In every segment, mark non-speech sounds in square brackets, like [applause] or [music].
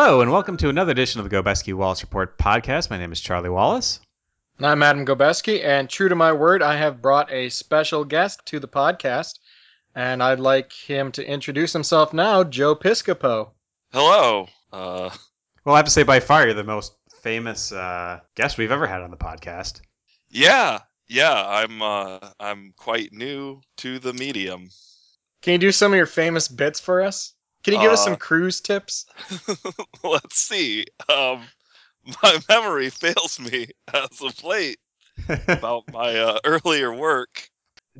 Hello, and welcome to another edition of the Gobeski Wallace Report podcast. My name is Charlie Wallace. And I'm Adam Gobeski, and true to my word, I have brought a special guest to the podcast, and I'd like him to introduce himself now, Joe Piscopo. Hello. Uh, Well, I have to say, by far, you're the most famous uh, guest we've ever had on the podcast. yeah, yeah. I'm uh, I'm quite new to the medium. Can you do some of your famous bits for us? Can you give us Uh, some cruise tips? [laughs] Let's see. Um, my [laughs] memory fails me as of late about [laughs] my uh, earlier work.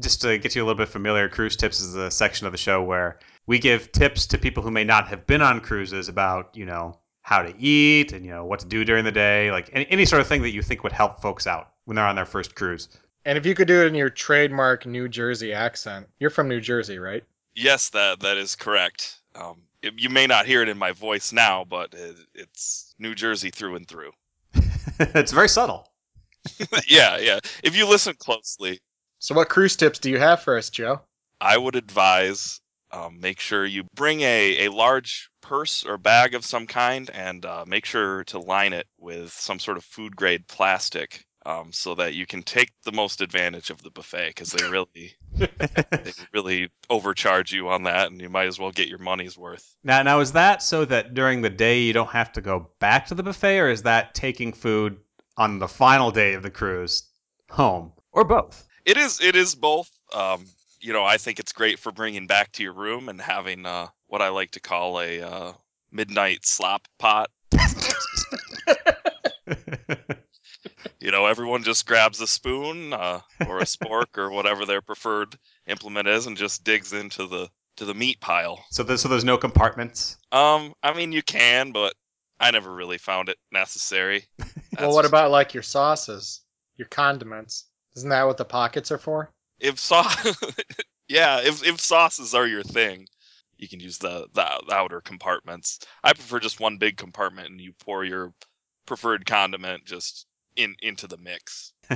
Just to get you a little bit familiar, Cruise Tips is a section of the show where we give tips to people who may not have been on cruises about, you know, how to eat and, you know, what to do during the day, like any, any sort of thing that you think would help folks out when they're on their first cruise. And if you could do it in your trademark New Jersey accent. You're from New Jersey, right? Yes, that that is correct. Um, it- you may not hear it in my voice now, but it, it's New Jersey through and through. [laughs] it's very subtle. yeah, yeah. If you listen closely, So, what cruise tips do you have for us, Joe? I would advise um, make sure you bring a, a large purse or bag of some kind and uh, make sure to line it with some sort of food grade plastic um, so that you can take the most advantage of the buffet because they really [laughs] they really overcharge you on that and you might as well get your money's worth. Now, now is that so that during the day you don't have to go back to the buffet, or is that taking food on the final day of the cruise home, or both? It is it is both. Um, you know, I think it's great for bringing back to your room and having uh, what I like to call a uh, midnight slop pot. [laughs] [laughs] you know, everyone just grabs a spoon uh, or a spork or whatever their preferred implement is, and just digs into the to the meat pile. so, there's, so there's no compartments. Um, I mean, you can, but I never really found it necessary. [laughs] well, what just- about like your sauces, your condiments? Isn't that what the pockets are for? if sauce? [laughs] yeah, if if sauces are your thing, you can use the, the the outer compartments. I prefer just one big compartment, and you pour your preferred condiment just in into the mix. [laughs]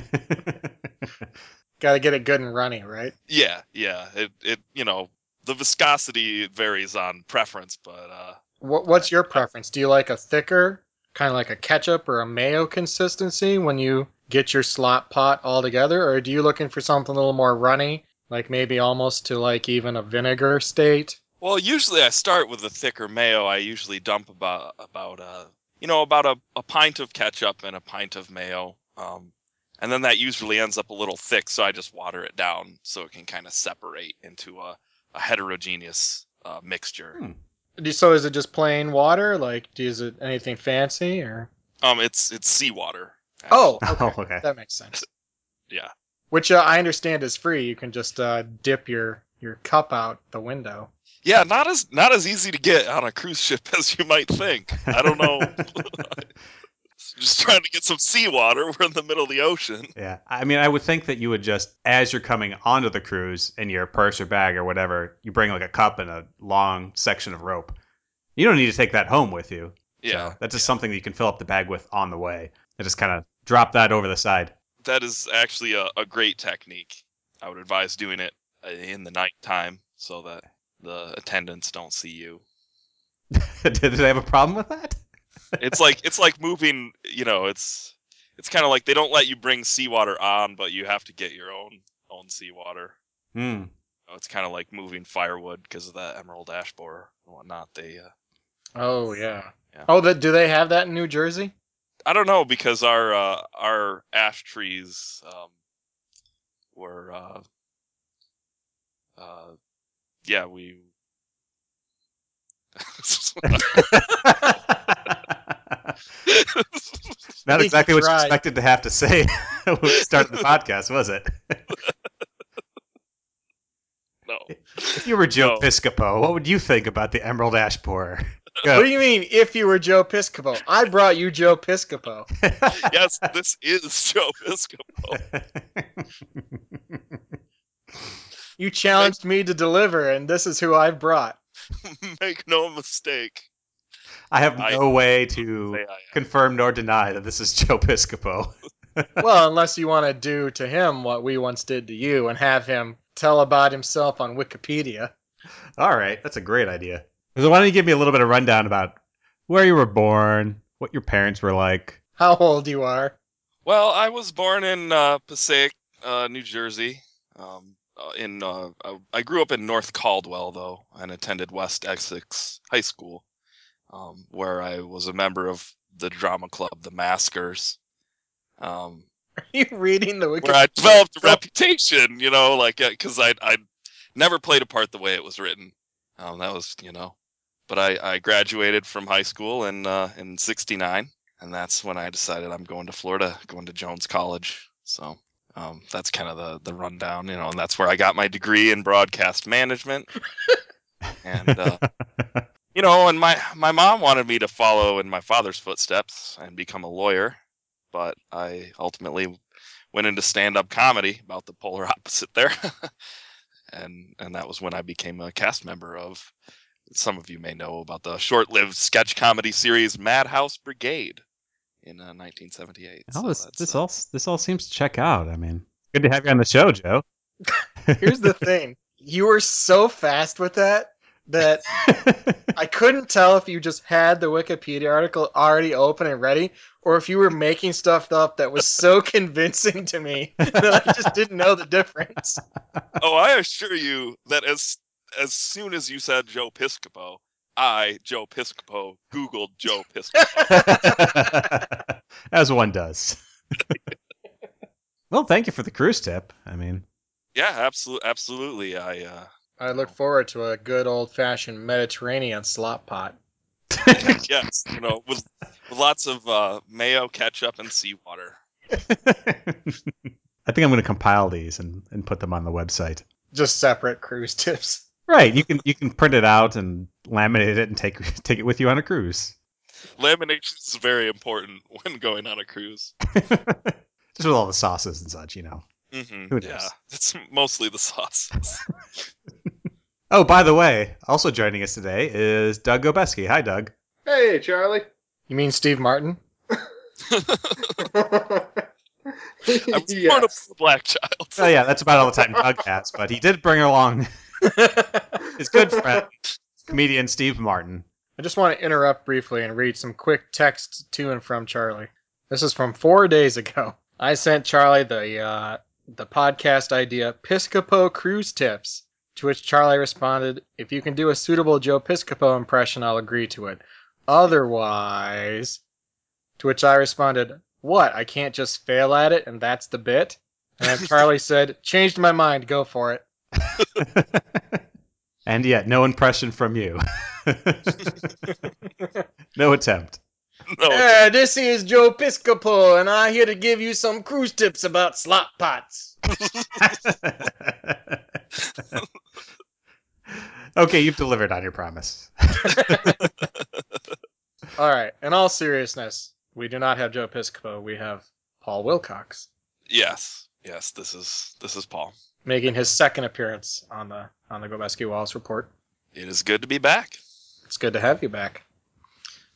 Got to get it good and runny, right? Yeah, yeah. It it you know the viscosity varies on preference, but uh, What, what's your preference? Do you like a thicker, kind of like a ketchup or a mayo consistency when you get your slop pot all together, or do you looking for something a little more runny, like maybe almost to like even a vinegar state? well, usually I start with a thicker mayo. I usually dump about about uh you know about a, a pint of ketchup and a pint of mayo. Um, and then that usually ends up a little thick, so I just water it down so it can kind of separate into a, a heterogeneous uh, mixture. Hmm. So is it just plain water? Like, is it anything fancy or? Um, it's it's seawater. Oh, Oh, [laughs] okay, okay. that makes sense. [laughs] Yeah. Which uh, I understand is free. You can just uh, dip your your cup out the window. Yeah, not as not as easy to get on a cruise [laughs] ship as you might think. I don't know. [laughs] [laughs] just trying to get some seawater. We're in the middle of the ocean. Yeah, I mean, I would think that you would just, as you're coming onto the cruise in your purse or bag or whatever, you bring like a cup and a long section of rope. You don't need to take that home with you. Yeah, So that's just something that you can fill up the bag with on the way. And just kind of drop that over the side. that is actually a, a great technique. I would advise doing it uh, in the nighttime so that the attendants don't see you. [laughs] Did they have a problem with that? It's like it's like moving. You know, it's it's kind of like they don't let you bring seawater on, but you have to get your own own seawater. Hmm. You It's kind of like moving firewood because of that emerald ash borer and whatnot. They, uh, Oh yeah. Yeah. Oh, that do they have that in New Jersey? I don't know because our uh, our ash trees um, were, uh, uh, yeah, we. [laughs] Not exactly what you tried. expected to have to say [laughs] when we the [laughs] podcast, was it? no. If you were Joe No. Piscopo, what would you think about the Emerald Ash Borer? What do you mean? If you were Joe Piscopo, I brought you Joe Piscopo. Yes, this is Joe Piscopo. You challenged me to deliver, and this is who I've brought. [laughs] Make no mistake. I have I- no way to Say I confirm nor deny that this is [laughs] Joe Piscopo. [laughs] Well, unless you want to do to him what we once did to you and have him tell about himself on Wikipedia. All right, that's a great idea. So why don't you give me a little bit of rundown about where you were born, what your parents were like. How old you are? Well, I was born in uh, Passaic, uh, New Jersey. Um, in uh, I- I grew up in North Caldwell though, and attended West Essex High School, um, where I was a member of the drama club, the Maskers. Um, Are you reading the where I developed a reputation, you know, like because I I never played a part the way it was written. Um, that was you know, but I I graduated from high school in uh, in '69, and that's when I decided I'm going to Florida, going to Jones College. So um, that's kind of the the rundown, you know, and that's where I got my degree in broadcast management. and uh, [laughs] you know, and my my mom wanted me to follow in my father's footsteps and become a lawyer, but I ultimately went into stand-up comedy, about the polar [laughs] opposite there. and and that was when I became a cast member of some of you may know about the short-lived sketch comedy series Madhouse Brigade in uh, 1978. Oh, So this this uh, all this all seems to check out. I mean, good to have you on the show, Joe. [laughs] Here's the thing. You were so fast with that that [laughs] I couldn't tell if you just had the Wikipedia article already open and ready, or if you were making stuff up that was so [laughs] convincing to me that I just didn't know the difference. oh, I assure you that as as soon as you said Joe Piscopo, I, Joe Piscopo, Googled Joe Piscopo. [laughs] As one does. [laughs] well, thank you for the cruise tip. I mean, yeah, absolutely, absolutely. I uh, I look forward to a good old fashioned Mediterranean slop pot. [laughs] yes, you know, with, with lots of uh, mayo, ketchup, and seawater. I think I'm going to compile these and, and put them on the website. Just separate cruise tips. Right, you can you can print it out and laminate it and take [laughs] take it with you on a cruise. Lamination is very important [laughs] when going on a cruise. [laughs] Just with all the sauces and such, you know. hmm Who Yeah, knows? it's mostly the sauces. Oh, by the way, also joining us today is Doug Gobeski. Hi, Doug. Hey, Charlie. You mean Steve Martin? I was yes. born a black child. Oh yeah, that's about all the time Doug has, but he did bring along his good friend, comedian Steve Martin. I just want to interrupt briefly and read some quick texts to and from Charlie. This is from four days ago. I sent Charlie the uh, the podcast idea Piscopo Cruise Tips, to which Charlie responded, "If you can do a suitable Joe Piscopo impression, I'll agree to it. Otherwise," to which I responded, "What? I can't just fail at it, and that's the bit." And [laughs] Charlie said, "Changed my mind. Go for it." [laughs] and yet, no impression from you. [laughs] no attempt. No, Uh, this is Joe Piscopo, and I'm here to give you some cruise tips about slop pots. [laughs] okay, you've delivered on your promise. [laughs] All right. In all seriousness, we do not have Joe Piscopo. We have Paul Wilcox yes, yes. This is this is Paul. Making his second appearance on the on the Gobeski Wallace Report. It is good to be back. It's good to have you back.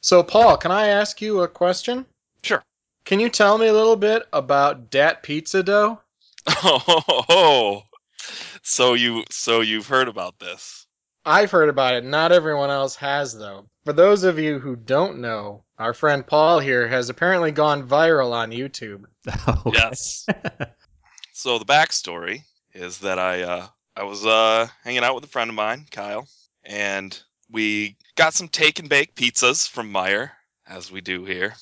So, Paul, can I ask you a question? Sure. Can you tell me a little bit about Dat Pizza Dough? Oh, [laughs] so you so you've heard about this? I've heard about it. Not everyone else has, though. For those of you who don't know, our friend Paul here has apparently gone viral on YouTube. [laughs] Okay. Yes. So the backstory is that I uh, I was uh, hanging out with a friend of mine, Kyle, and we got some take and bake pizzas from Meijer, as we do here,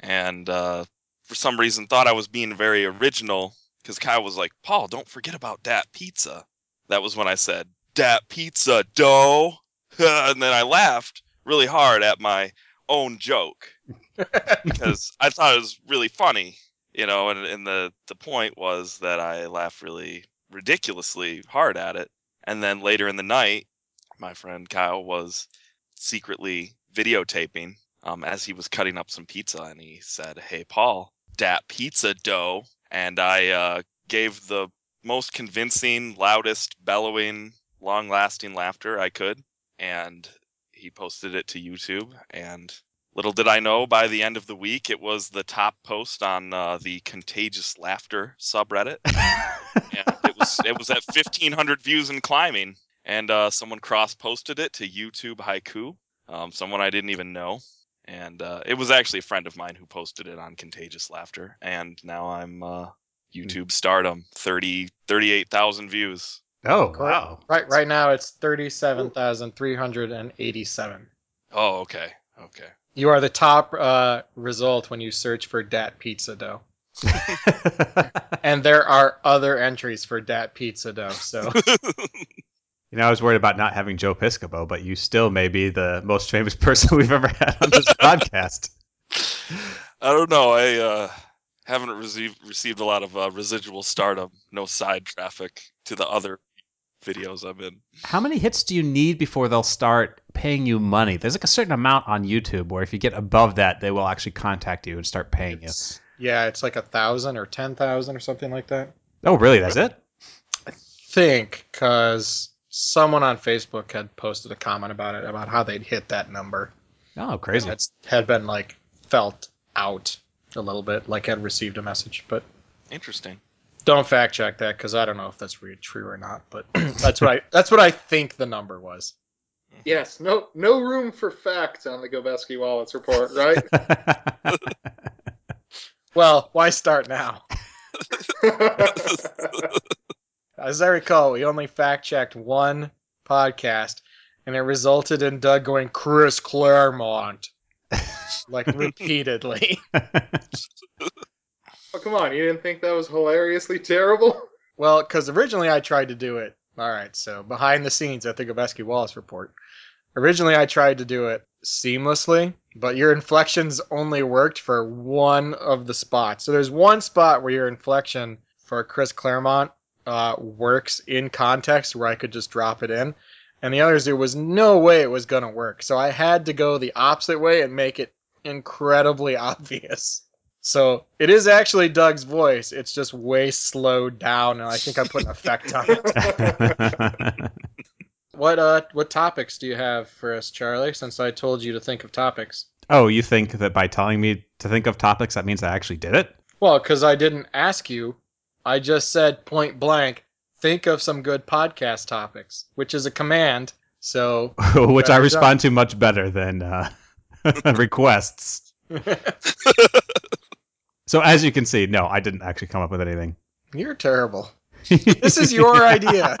and uh, for some reason thought I was being very original because Kyle was like, "Paul, don't forget about Dat Pizza." That was when I said Dat Pizza dough, [laughs] and then I laughed really hard at my own joke [laughs] because I thought it was really funny you know and, and the the point was that i laughed really ridiculously hard at it and then later in the night my friend kyle was secretly videotaping um, as he was cutting up some pizza and he said hey paul dat pizza dough and i uh, gave the most convincing loudest bellowing long lasting laughter i could and he posted it to youtube and Little did I know, by the end of the week, it was the top post on uh, the Contagious Laughter subreddit. and it was it was at 1,500 views and climbing. And uh, someone cross posted it to YouTube Haiku, um, someone I didn't even know, and uh, it was actually a friend of mine who posted it on Contagious Laughter, and now I'm uh, YouTube stardom, 30, 38,000 views. Oh Correct. wow! Right, right now it's thirty-seven thousand three hundred and eighty-seven. Oh, okay, okay. You are the top uh, result when you search for Dat Pizza Dough, [laughs] and there are other entries for Dat Pizza Dough. So [laughs] You know, I was worried about not having Joe Piscopo, but you still may be the most famous [laughs] person we've ever had on this podcast. I don't know. I uh, haven't received received a lot of uh, residual stardom. No side traffic to the other videos I'm in. How many hits do you need before they'll start paying you money? There's like a certain amount on YouTube where if you get above that, they will actually contact you and start paying you. yeah, it's like a thousand or ten thousand or something like that. Oh, really? That's it? I think because someone on Facebook had posted a comment about it about how they'd hit that number. Oh, crazy. It's had been like felt out a little bit, like had received a message, but Interesting. Don't fact check that because I don't know if that's really true or not. But [clears throat] that's what I that's what I think the number was. Yes, no no room for facts on the Gobeski Wallace report, right? [laughs] well, why start now? [laughs] As I recall, we only fact checked one podcast, and it resulted in Doug going Chris Claremont like [laughs] repeatedly. Oh, come on. You didn't think that was hilariously terrible? [laughs] Well, because originally I tried to do it. All right, so behind the scenes at the Gobeski Wallace report. Originally, I tried to do it seamlessly, but your inflections only worked for one of the spots. So there's one spot where your inflection for Chris Claremont uh, works in context where I could just drop it in. And the others, there was no way it was going to work. So I had to go the opposite way and make it incredibly [laughs] obvious. So it is actually Doug's voice. It's just way slowed down, and I think I put an effect on it. [laughs] What uh, what topics do you have for us, Charlie? Since I told you to think of topics. oh, you think that by telling me to think of topics, that means I actually did it? Well, because I didn't ask you, I just said point blank, think of some good podcast topics, which is a command. So [laughs] Which I respond to much better than uh, [laughs] requests. So as you can see, no, I didn't actually come up with anything. you're terrible. [laughs] This is your idea.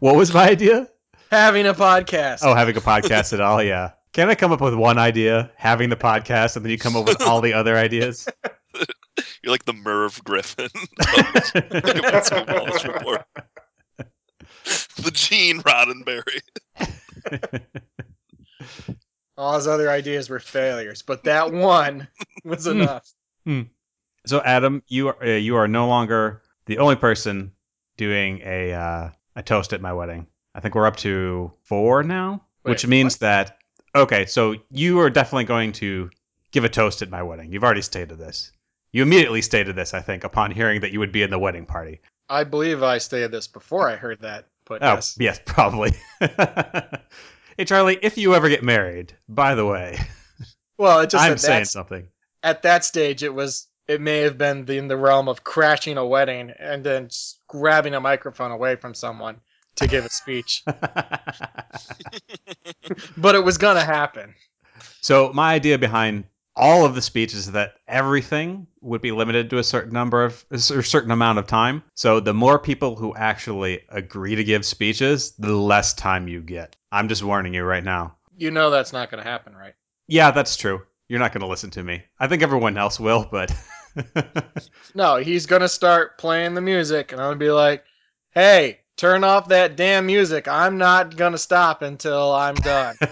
what was my idea? Having a podcast. Oh, having a podcast at all? Yeah. Can I come up with one idea, having the podcast, and then you come up with all the other ideas? [laughs] You're like the Merv Griffin. Gobeski [laughs] The Gene Roddenberry. All his other ideas were failures, but that [laughs] one was Hmm. enough. so, Adam, you are uh, you are no longer the only person doing a uh, a toast at my wedding. I think we're up to four now, which Wait, means that okay. So you are definitely going to give a toast at my wedding. You've already stated this. You immediately stated this, I think, upon hearing that you would be in the wedding party. I believe I stated this before I heard that, but Oh, yes. yes, probably. [laughs] hey, Charlie, if you ever get married, by the way, [laughs] Well, it just I'm saying something. at that stage, it was it may have been the, in the realm of crashing a wedding and then grabbing a microphone away from someone to give a speech, [laughs] [laughs] but it was gonna happen. so my idea behind all of the speeches that everything would be limited to a certain number of a certain amount of time. So the more people who actually agree to give speeches, the less time you get. I'm just warning you right now. You know that's not gonna happen, right? Yeah, that's true. You're not going to listen to me. I think everyone else will, but [laughs] No, he's gonna start playing the music, and I'm gonna be like, "Hey, turn off that damn music! I'm not gonna stop until I'm done. [laughs]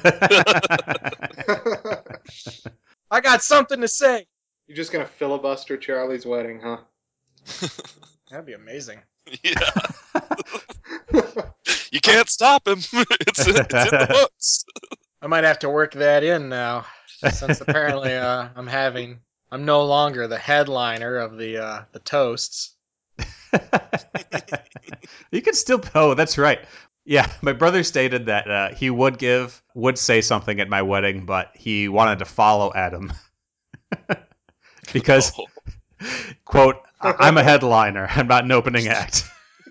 [laughs] I got something to say." You're just gonna filibuster Charlie's wedding, huh? [laughs] That'd be amazing. yeah. [laughs] You can't stop him. [laughs] it's, in, it's in the books. I might have to work that in now, since apparently uh, I'm having I'm no longer the headliner of the uh, the toasts. you can still. Oh, that's right. Yeah, [laughs] my brother stated that uh, he would give, would say something at my wedding, but he wanted to follow Adam [laughs] because, Oh, [laughs] quote, "I- "I'm a headliner. I'm not an opening act."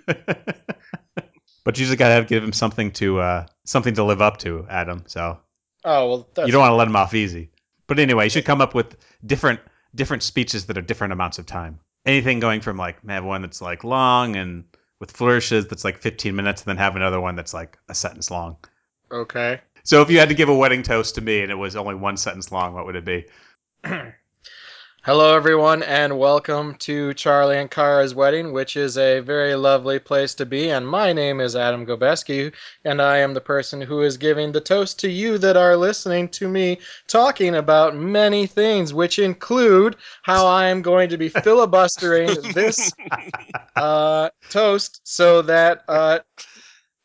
but you just gotta give him something to uh, something to live up to, Adam. So Oh well, that's you don't want to let him off easy. But anyway, you should come up with different different speeches that are different amounts of time. Anything going from like have one that's like long and with flourishes that's like 15 minutes, and then have another one that's like a sentence long. okay. So if you had to give a wedding toast to me and it was only one sentence long, what would it be? [clears throat] Hello, everyone, and welcome to Charlie and Kara's wedding, which is a very lovely place to be. And my name is Adam Gobeski, and I am the person who is giving the toast to you that are listening to me talking about many things, which include how I am going to be [laughs] filibustering this [laughs] uh, toast so that uh,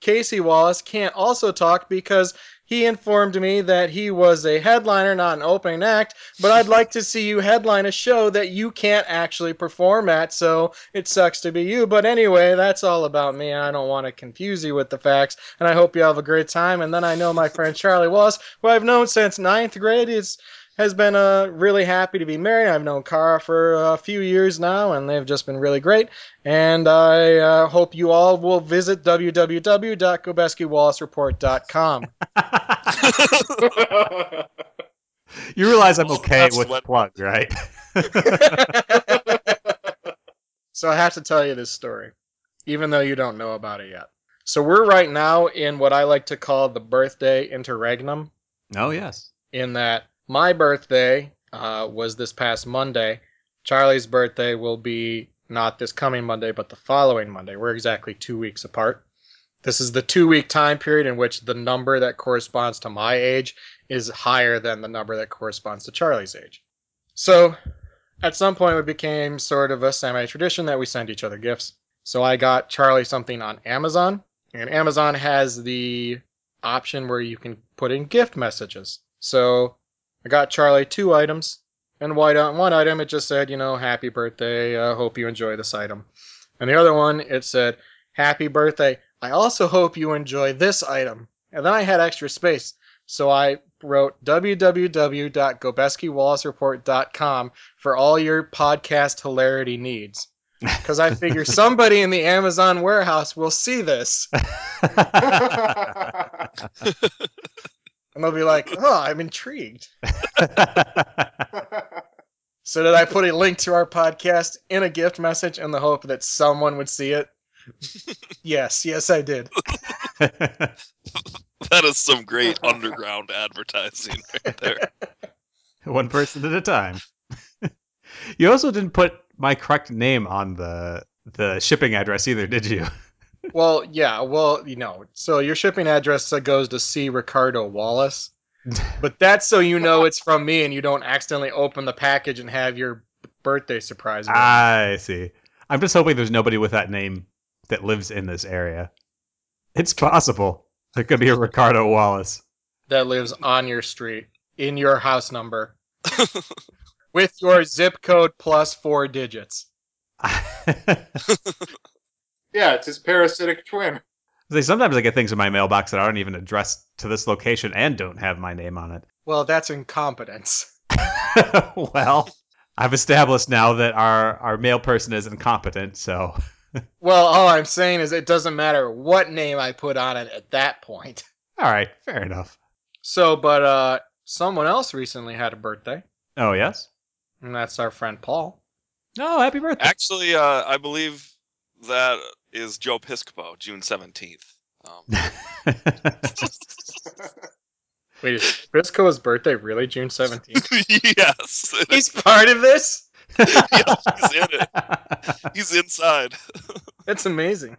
Casey Wallace can't also talk because he informed me that he was a headliner, not an opening act. But I'd like to see you headline a show that you can't actually perform at, so it sucks to be you. But anyway, that's all about me. I don't want to confuse you with the facts, and I hope you have a great time. And then I know my friend Charlie Wallace, who I've known since ninth grade, is has been uh, really happy to be married. I've known Kara for a few years now, and they've just been really great. And I uh, hope you all will visit www.gobeskiwallacereport.com. [laughs] [laughs] You realize I'm okay that's with the what- plug, right? [laughs] so I have to tell you this story, even though you don't know about it yet. So we're right now in what I like to call the birthday interregnum, oh yes. in that my birthday uh, was this past Monday. Charlie's birthday will be not this coming Monday, but the following Monday. We're exactly two weeks apart. This is the two week time period in which the number that corresponds to my age is higher than the number that corresponds to Charlie's age. So at some point, it became sort of a semi tradition that we send each other gifts. So I got Charlie something on Amazon, and Amazon has the option where you can put in gift messages. So I got Charlie two items, and one on one item it just said, you know, happy birthday, uh, hope you enjoy this item. And the other one it said, happy birthday, I also hope you enjoy this item. And then I had extra space, so I wrote www.gobeskiwallacereport.com for all your podcast hilarity needs. [laughs] Because I figure somebody in the Amazon warehouse will see this, [laughs] [laughs] and they'll be like, oh, I'm intrigued. [laughs] [laughs] So did I put a link to our podcast in a gift message in the hope that someone would see it? [laughs] yes, yes, I did. That is some great underground advertising right there. One person at a time. you also didn't put my correct name on the the shipping address either, did you? Well, yeah, well, you know, so your shipping address goes to C. Ricardo Wallace, [laughs] but that's so you know it's from me and you don't accidentally open the package and have your birthday surprise. waiting. I see. I'm just hoping there's nobody with that name that lives in this area. It's possible. There could be a Ricardo Wallace. that lives on your street in your house number [laughs] with your zip code plus four digits. [laughs] yeah, it's his parasitic twin. Say, sometimes I get things in my mailbox that aren't even addressed to this location and don't have my name on it. Well, that's incompetence. [laughs] well, I've established now that our, our mail person is incompetent, so [laughs] Well, all I'm saying is it doesn't matter what name I put on it at that point. all right, fair enough. So, but uh, someone else recently had a birthday, Oh yes. and that's our friend Paul. Oh, happy birthday! Actually, uh, I believe that is Joe Piscopo, June 17th. Um, [laughs] Wait, is Briscoe's birthday really June 17th? [laughs] yes, He's part of this? [laughs] yeah, he's in it. He's inside. That's amazing.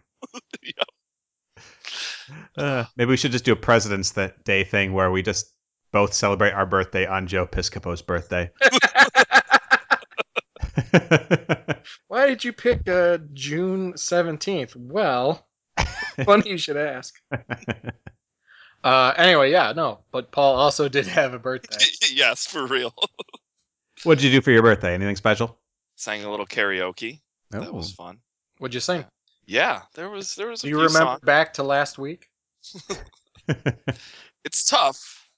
Uh, maybe we should just do a President's Day thing where we just both celebrate our birthday on Joe Piscopo's birthday. [laughs] Why did you pick uh, June 17th? Well, [laughs] funny you should ask. [laughs] Uh, anyway, yeah, no, but Paul also did have a birthday. yes, for real. What'd you do for your birthday? Anything special? Sang a little karaoke. That Oh. was fun. What'd you sing? Yeah, there was there was a Do you few remember songs. back to last week? It's tough.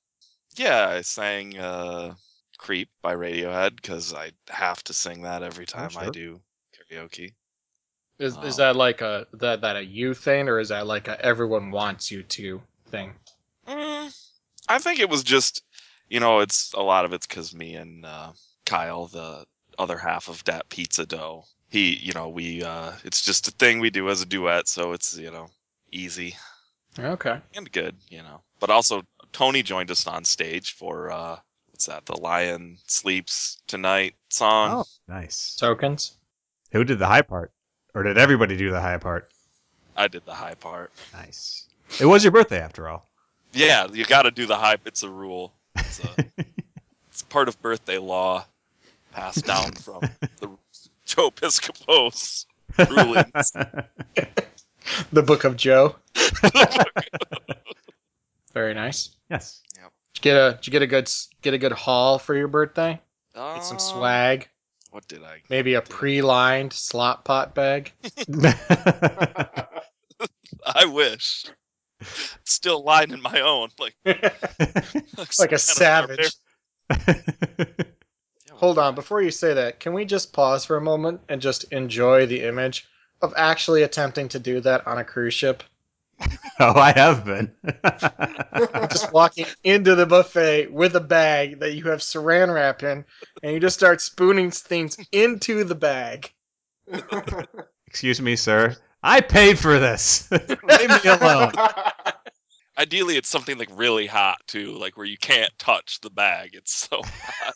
Yeah, I sang uh, "Creep" by Radiohead because I have to sing that every time I do karaoke. Is is Oh. that like a that that a you thing, or is that like a everyone wants you to thing? Mm, I think it was just, you know, it's a lot of it's because me and uh, Kyle, the other half of that pizza dough, he, you know, we, uh, it's just a thing we do as a duet, so it's, you know, easy Okay. and good, you know. But also, Tony joined us on stage for, uh, what's that, the Lion Sleeps Tonight song. Oh, nice. Tokens. Who did the high part? Or did everybody do the high part? I did the high part. Nice. It was your birthday after all. Yeah, you got to do the high. It's a rule. It's, a, [laughs] it's part of birthday law passed down from the [laughs] Joe Piscopos rulings. [laughs] The Book of Joe. Very nice. yes. Did you get a did you get a good get a good haul for your birthday? Get some Um, swag. What did I? Maybe a pre-lined slot pot bag. [laughs] [laughs] I wish. Still lining my own, like [laughs] like a savage. Hold on, before you say that, can we just pause for a moment and just enjoy the image of actually attempting to do that on a cruise ship? [laughs] oh, I have been. [laughs] Just walking into the buffet with a bag that you have saran wrap in, and you just start spooning things into the bag. [laughs] Excuse me, sir. I paid for this. Leave me alone. Ideally, it's something like really hot too, like where you can't touch the bag. It's so hot.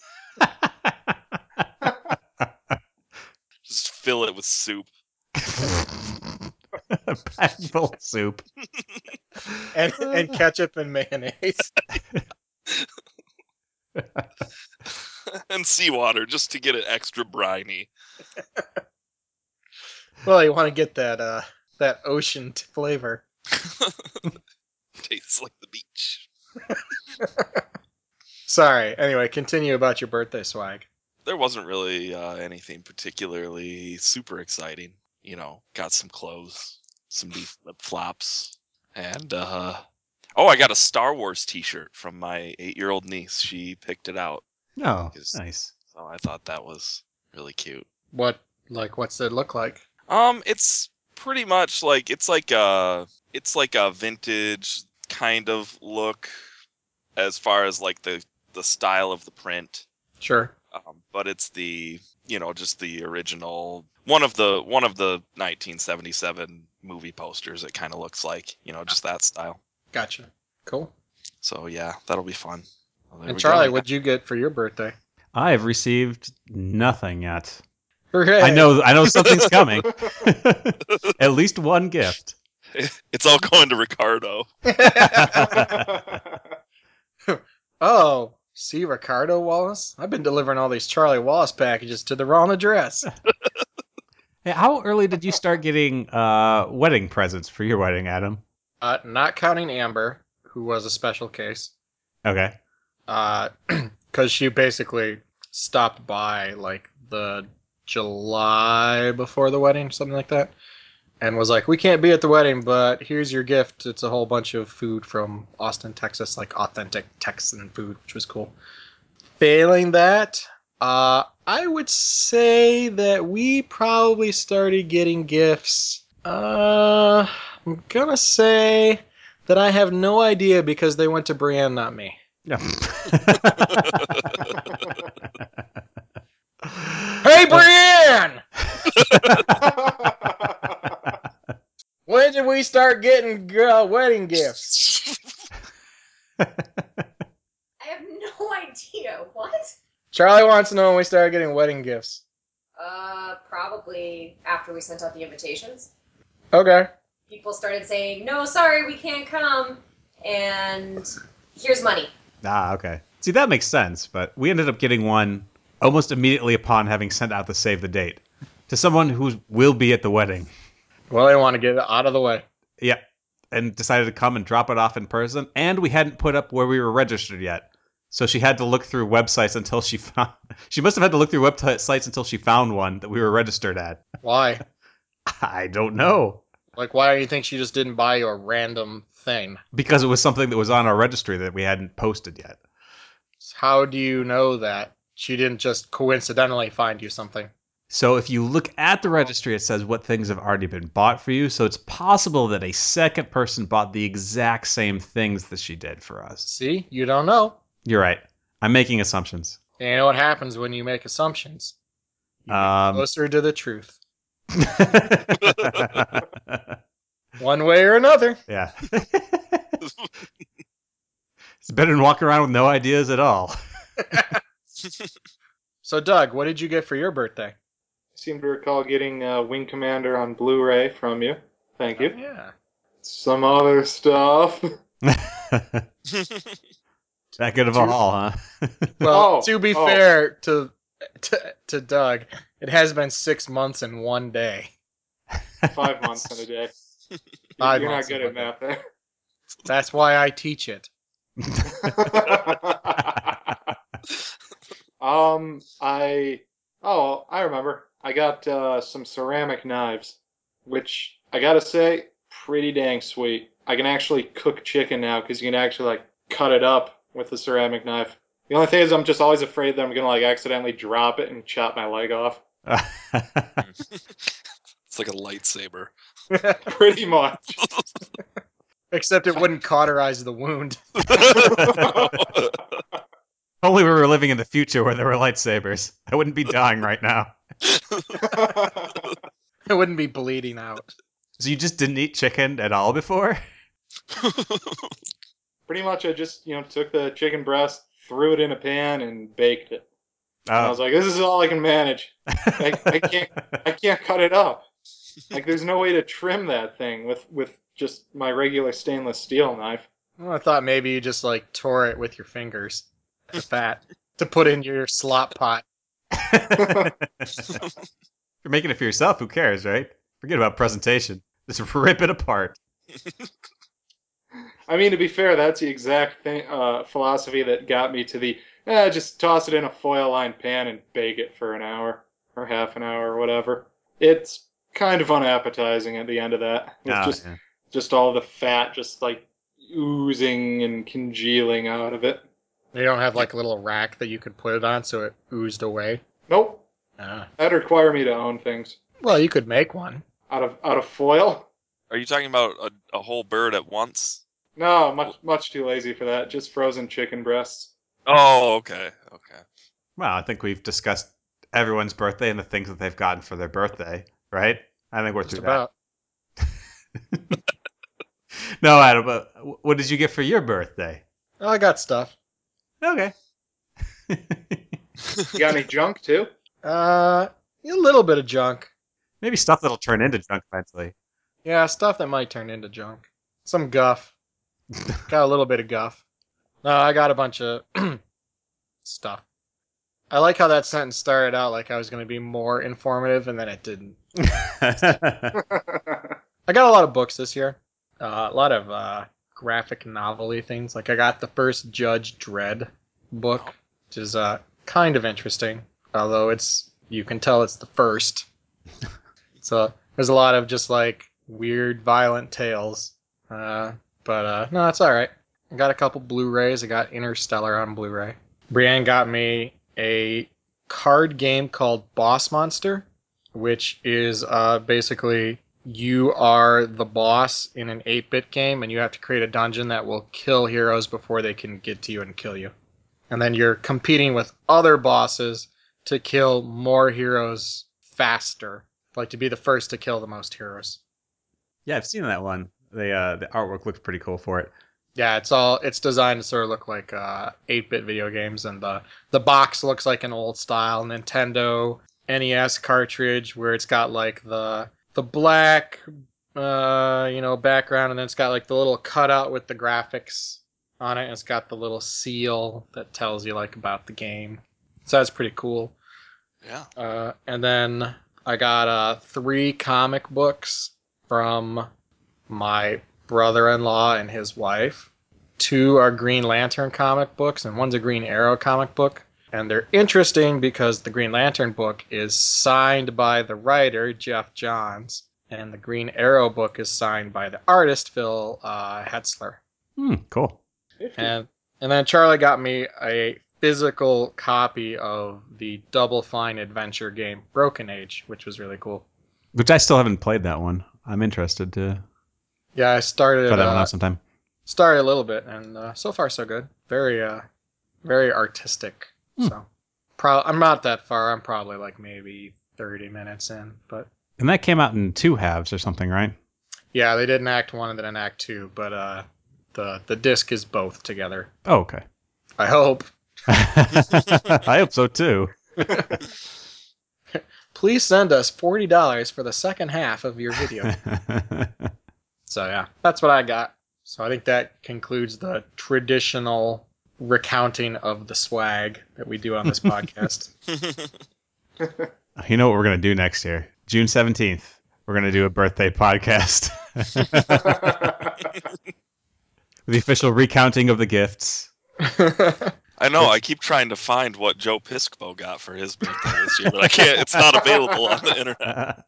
just fill it with soup. Bag full of soup. And, and ketchup and mayonnaise. [laughs] and seawater just to get it extra briny. Well, you want to get that uh that ocean t- flavor. [laughs] Tastes like the beach. [laughs] Sorry. Anyway, continue about your birthday swag. There wasn't really uh, anything particularly super exciting. You know, got some clothes, some new flip flops, and uh, oh, I got a Star Wars T-shirt from my eight-year-old niece. She picked it out, Oh, Is- nice. so I thought that was really cute. What like what's it look like? Um, it's pretty much like it's like a it's like a vintage kind of look as far as like the the style of the print. Sure. Um, but it's the you know just the original one of the one of the 1977 movie posters. It kind of looks like you know just that style. Gotcha. Cool. So yeah, that'll be fun. Oh, well, And Charlie, go. what'd you get for your birthday? I have received nothing yet. Hooray! I know. I know something's coming. [laughs] [laughs] At least one gift. [laughs] it's all going to Ricardo. oh, see Ricardo Wallace? I've been delivering all these Charlie Wallace packages to the wrong address. [laughs] Hey, how early did you start getting uh, wedding presents for your wedding, Adam? Uh, not counting Amber, who was a special case, Okay. [clears throat] because she basically stopped by like the July before the wedding, something like that, and was like, "We can't be at the wedding, but here's your gift. It's a whole bunch of food from Austin, Texas, like authentic Texan food, which was cool." Failing that, uh, I would say that we probably started getting gifts. Uh, I'm gonna say that I have no idea because they went to Brienne, not me. Yeah. [laughs] [laughs] Hey, Brienne! [laughs] When did we start getting uh, wedding gifts? I have no idea. What? Charlie wants to know when we started getting wedding gifts. Uh, probably after we sent out the invitations. Okay. People started saying, no, sorry, we can't come. And here's money. ah, okay. See, that makes sense, but we ended up getting one almost immediately upon having sent out the save the date to someone who will be at the wedding. Well, they want to get it out of the way. Yeah. And decided to come and drop it off in person. And we hadn't put up where we were registered yet. So she had to look through websites until she [laughs] found. She must have had to look through websites until she found one that we were registered at. Why? [laughs] I don't know. Like, why do you think she just didn't buy you a random thing? Because it was something that was on our registry that we hadn't posted yet. How do you know that she didn't just coincidentally find you something? So if you look at the registry, it says what things have already been bought for you. So it's possible that a second person bought the exact same things that she did for us. See, you don't know. You're right. I'm making assumptions. And you know what happens when you make assumptions? You Um, closer to the truth, [laughs] one way or another. yeah. [laughs] it's better than walking around with no ideas at all. [laughs] So, Doug, what did you get for your birthday? I seem to recall getting uh, Wing Commander on Blu-ray from you. Thank you. Yeah. Some other stuff. that good of a haul, huh? [laughs] Well, Oh, to be oh. fair to, to to Doug, it has been six months and one day. Five months in a day. [laughs] Five You're not good at math there. That's why I teach it. [laughs] um, I oh, I remember. I got uh, some ceramic knives, which I gotta say, pretty dang sweet. I can actually cook chicken now because you can actually like cut it up with the ceramic knife. The only thing is, I'm just always afraid that I'm gonna like accidentally drop it and chop my leg off. [laughs] [laughs] it's like a lightsaber. [laughs] Pretty much. Except it wouldn't cauterize the wound. Only we were living in the future where there were lightsabers. I wouldn't be dying right now. [laughs] I wouldn't be bleeding out. So you just didn't eat chicken at all before? [laughs] Pretty much, I just you know took the chicken breast, threw it in a pan, and baked it. And I Oh. was like, this is all I can manage. I, I can't [laughs] I can't cut it up. Like there's no way to trim that thing with with just my regular stainless steel knife. Well, I thought maybe you just like tore it with your fingers. The fat to put in your slop pot. [laughs] You're making it for yourself, who cares, right? Forget about presentation. Just [laughs] rip it apart. I mean, to be fair, that's the exact thing, uh, philosophy that got me to the eh, just toss it in a foil-lined pan and bake it for an hour or half an hour or whatever. It's kind of unappetizing at the end of that, with Ah, just yeah. just all the fat just like oozing and congealing out of it. You don't have like a little rack that you could put it on so it oozed away. Nope, Ah. that'd require me to own things Well, you could make one. out of out of foil. Are you talking about a, a whole bird at once? No, much much too lazy for that. Just frozen chicken breasts. Oh, okay, okay. Well, I think we've discussed everyone's birthday and the things that they've gotten for their birthday, right? I think we're Just through about. that. [laughs] No, Adam, but what did you get for your birthday? Oh, I got stuff. Okay. [laughs] You got any junk too? Uh, a little bit of junk. Maybe stuff that'll turn into junk eventually. Yeah, stuff that might turn into junk. Some guff. [laughs] got a little bit of guff. No, I got a bunch of [clears throat] stuff. I like how that sentence started out like I was going to be more informative, and then it didn't. [laughs] I got a lot of books this year. Uh, a lot of uh, graphic novelty things. Like I got the first Judge Dredd book, which is uh, kind of interesting. Although it's you can tell it's the first. [laughs] so there's a lot of just like weird, violent tales. Uh, but uh, no, it's all right. I got a couple Blu-rays. I got Interstellar on Blu-ray. Brienne got me a card game called Boss Monster, which is uh, basically you are the boss in an 8-bit game and you have to create a dungeon that will kill heroes before they can get to you and kill you. And then you're competing with other bosses to kill more heroes faster, like to be the first to kill the most heroes. yeah, I've seen that one. The uh, the artwork looks pretty cool for it. Yeah, it's all it's designed to sort of look like uh, 8-bit video games, and the the box looks like an old style Nintendo NES cartridge where it's got like the the black uh, you know background, and then it's got like the little cutout with the graphics on it, and it's got the little seal that tells you like about the game. So that's pretty cool. Yeah. Uh, and then I got uh, three comic books from my brother-in-law and his wife. Two are Green Lantern comic books, and one's a Green Arrow comic book. And they're interesting because the Green Lantern book is signed by the writer Geoff Johns, and the Green Arrow book is signed by the artist Phil uh, Hester. Hmm, cool. And and then Charlie got me a physical copy of the Double Fine adventure game Broken Age, which was really cool. Which I still haven't played that one. I'm interested to Yeah, I started try that one uh, out sometime. started a little bit, and uh, so far so good. Very uh, very artistic. Hmm. So, pro- I'm not that far. I'm probably like maybe 30 minutes in, but And that came out in two halves or something, right? yeah, they did an act one and then an act two, but uh, the the disc is both together. Oh, okay. I hope. [laughs] [laughs] I hope so too. [laughs] Please send us forty dollars for the second half of your video. so yeah, that's what I got. So I think that concludes the traditional recounting of the swag that we do on this podcast. [laughs] [laughs] you know what we're gonna do next year? June seventeenth. We're gonna do a birthday podcast. [laughs] the official recounting of the gifts. I know. I keep trying to find what Joe Piscopo got for his birthday this year, but I can't. It's not available on the internet.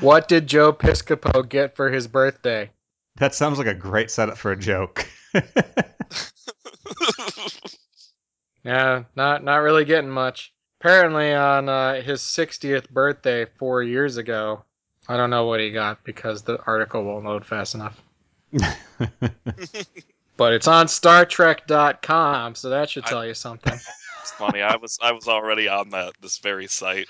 what did Joe Piscopo get for his birthday? that sounds like a great setup for a joke. [laughs] Yeah, not not really getting much. Apparently, on uh, his 60th birthday four years ago, I don't know what he got because the article won't load fast enough. [laughs] But it's on StarTrek.com, so that should I- tell you something. [laughs] It's funny. I was I was already on that this very site.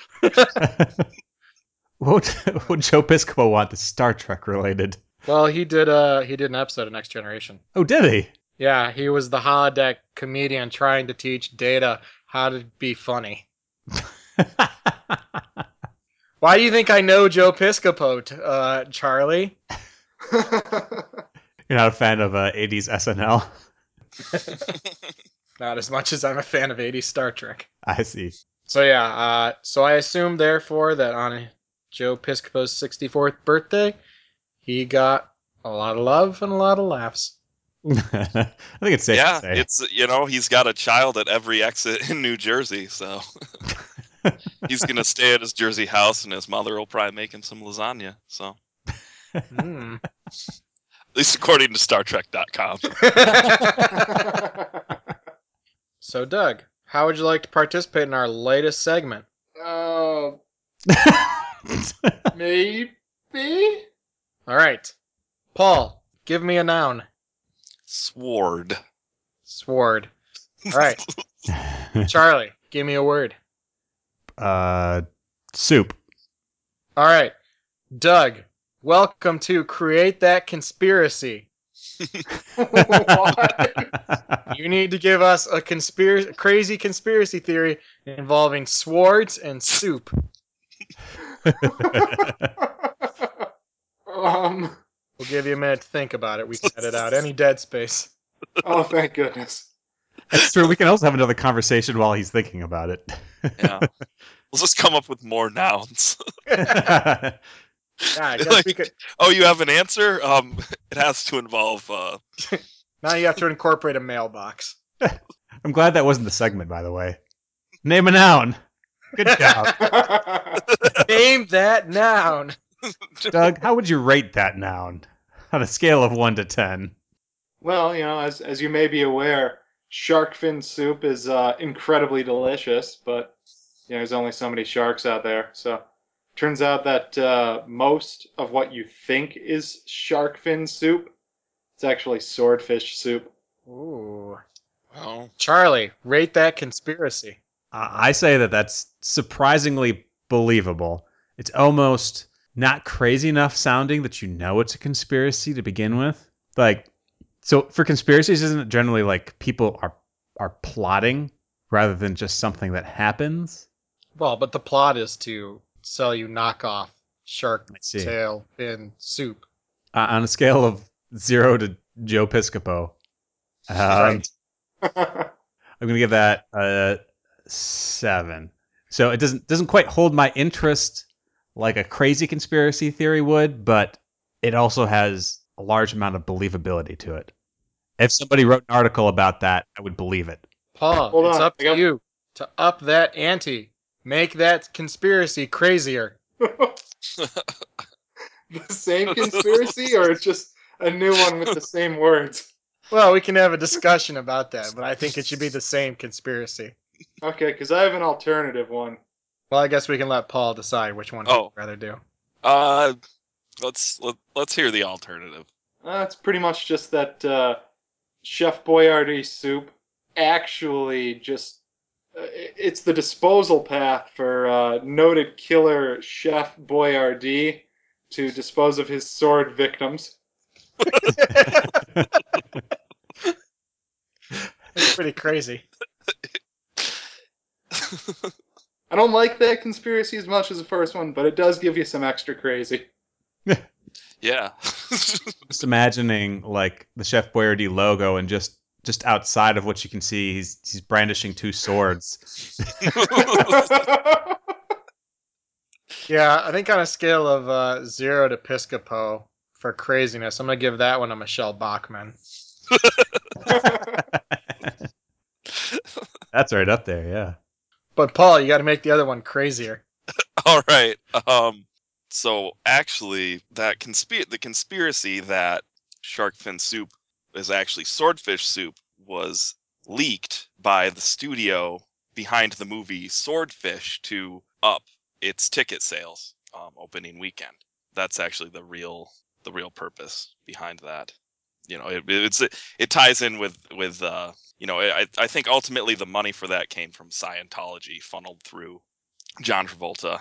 what what would Joe Piscopo want that's Star Trek related? well, he did uh he did an episode of Next Generation. Oh, did he? Yeah, he was the holodeck comedian trying to teach Data how to be funny. [laughs] Why do you think I know Joe Piscopo, t- uh, Charlie? [laughs] You're not a fan of uh, 80s SNL? [laughs] Not as much as I'm a fan of 80s Star Trek. I see. So yeah, uh, so I assume therefore that on Joe Piscopo's 64th birthday, he got a lot of love and a lot of laughs. [laughs] I think it's safe yeah, to say. it's you know he's got a child at every exit in New Jersey, so [laughs] he's gonna stay at his Jersey house, and his mother will probably make him some lasagna. So Hmm. at least according to Star StarTrek.com. [laughs] so Doug, how would you like to participate in our latest segment? uh, maybe. All right, Paul, give me a noun. Sword. Sword. [laughs] All right, Charlie, give me a word. uh, soup. All right, Doug, welcome to Create That Conspiracy. [laughs] You need to give us a conspiracy, crazy conspiracy theory involving swords and soup. [laughs] um. We'll give you a minute to think about it. We can edit out [laughs] any dead space. Oh, thank goodness. That's true. We can also have another conversation while he's thinking about it. Yeah. We'll just come up with more nouns. [laughs] Yeah, I [laughs] guess we could. oh, you have an answer? Um, it has to involve. Uh, Now you have to incorporate a mailbox. I'm glad that wasn't the segment, by the way. Name a noun. Good job. Name that noun. Doug, how would you rate that noun [laughs] on a scale of 1 to 10? well, you know, as as you may be aware, shark fin soup is uh, incredibly delicious, but you know, there's only so many sharks out there. So, turns out that uh, most of what you think is shark fin soup, it's actually swordfish soup. Ooh. well, Charlie, rate that conspiracy. I say that that's surprisingly believable. It's almost not crazy enough sounding that you know it's a conspiracy to begin with. Like, so for conspiracies, isn't it generally like people are are plotting rather than just something that happens? Well, but the plot is to sell you knockoff shark tail fin soup. Uh, on a scale of zero to Joe Piscopo, um, Right. [laughs] I'm gonna give that a seven. So it doesn't doesn't quite hold my interest like a crazy conspiracy theory would, but it also has a large amount of believability to it. If somebody wrote an article about that, I would believe it. Paul, Hold it's on, up to you to up that ante. Make that conspiracy crazier. [laughs] the same [laughs] conspiracy, or it's just a new one with the same words? Well, we can have a discussion about that, but I think it should be the same conspiracy. Okay, because I have an alternative one. Well, I guess we can let Paul decide which one Oh. he'd rather do. Uh, let's let, let's hear the alternative. Uh, it's pretty much just that uh, Chef Boyardee soup actually just. Uh, it's the disposal path for uh, noted killer Chef Boyardee to dispose of his sword victims. [laughs] It's pretty crazy. [laughs] I don't like that conspiracy as much as the first one, but it does give you some extra crazy. [laughs] yeah. [laughs] Just imagining like the Chef Boyardee logo, and just just outside of what you can see, he's he's brandishing two swords. [laughs] Yeah, I think on a scale of uh, zero to Piscopo for craziness, I'm gonna give that one to Michele Bachmann. That's right up there, yeah. But Paul, you got to make the other one crazier. [laughs] All right. Um. So actually, that consp- the conspiracy that shark fin soup is actually swordfish soup was leaked by the studio behind the movie Swordfish to up its ticket sales um, opening weekend. That's actually the real the real purpose behind that. You know, it, it's it ties in with with uh, you know I I think ultimately the money for that came from Scientology funneled through John Travolta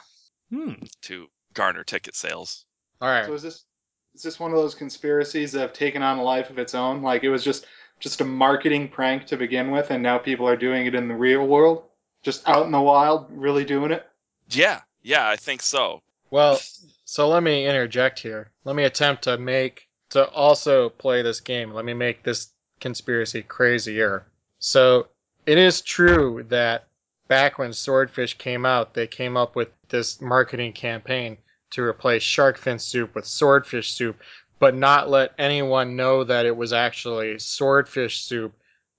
Hmm. to garner ticket sales. All right. So is this is this one of those conspiracies that have taken on a life of its own? Like it was just just a marketing prank to begin with, and now people are doing it in the real world, just out in the wild, really doing it. Yeah, yeah, I think so. Well, so let me interject here. Let me attempt to make to also play this game. Let me make this conspiracy crazier. So it is true that back when Swordfish came out, they came up with this marketing campaign to replace shark fin soup with swordfish soup, but not let anyone know that it was actually swordfish soup,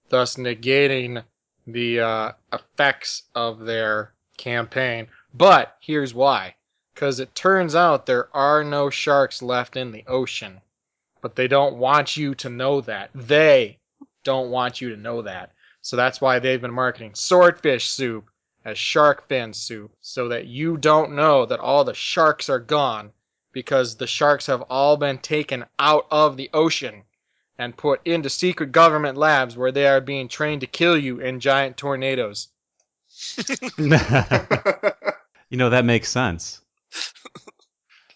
thus negating the uh, effects of their campaign. But here's why because it turns out there are no sharks left in the ocean. But they don't want you to know that. They don't want you to know that. So that's why they've been marketing swordfish soup as shark fin soup, so that you don't know that all the sharks are gone because the sharks have all been taken out of the ocean and put into secret government labs where they are being trained to kill you in giant tornadoes. [laughs] [laughs] you know that makes sense. [laughs]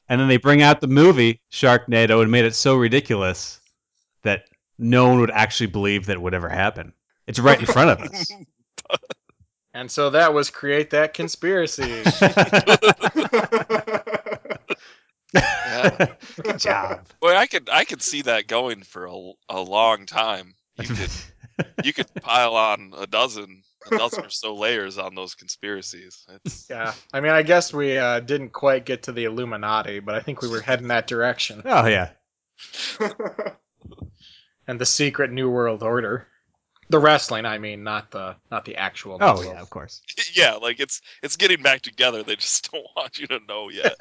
And then they bring out the movie Sharknado and made it so ridiculous that no one would actually believe that it would ever happen. It's right in front of us. [laughs] And so that was create that conspiracy. [laughs] Yeah. Good job. Well, I could I could see that going for a, a long time. You could [laughs] you could pile on a dozen a dozen so layers on those conspiracies. It's, yeah, I mean, I guess we uh, didn't quite get to the Illuminati, but I think we were heading that direction. oh yeah. [laughs] And the secret New World Order, the wrestling, I mean, not the not the actual. Oh yeah, of course. [laughs] yeah, like it's it's getting back together. They just [laughs] don't want you to know yet.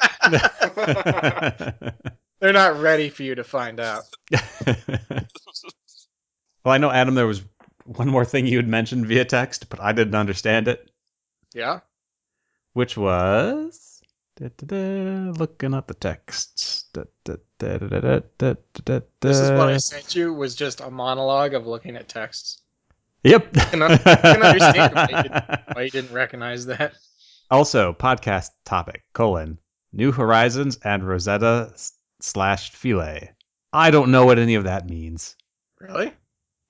They're not ready for you to find out. well, I know Adam. There was one more thing you had mentioned via text, but I didn't understand it, Yeah. which was da-da-da, looking up the texts. This is what I sent you was just a monologue of looking at texts. Yep. can, I can understand why you, didn't, why you didn't recognize that. Also, podcast topic colon New Horizons and Rosetta slash Philae. I don't know what any of that means. Really?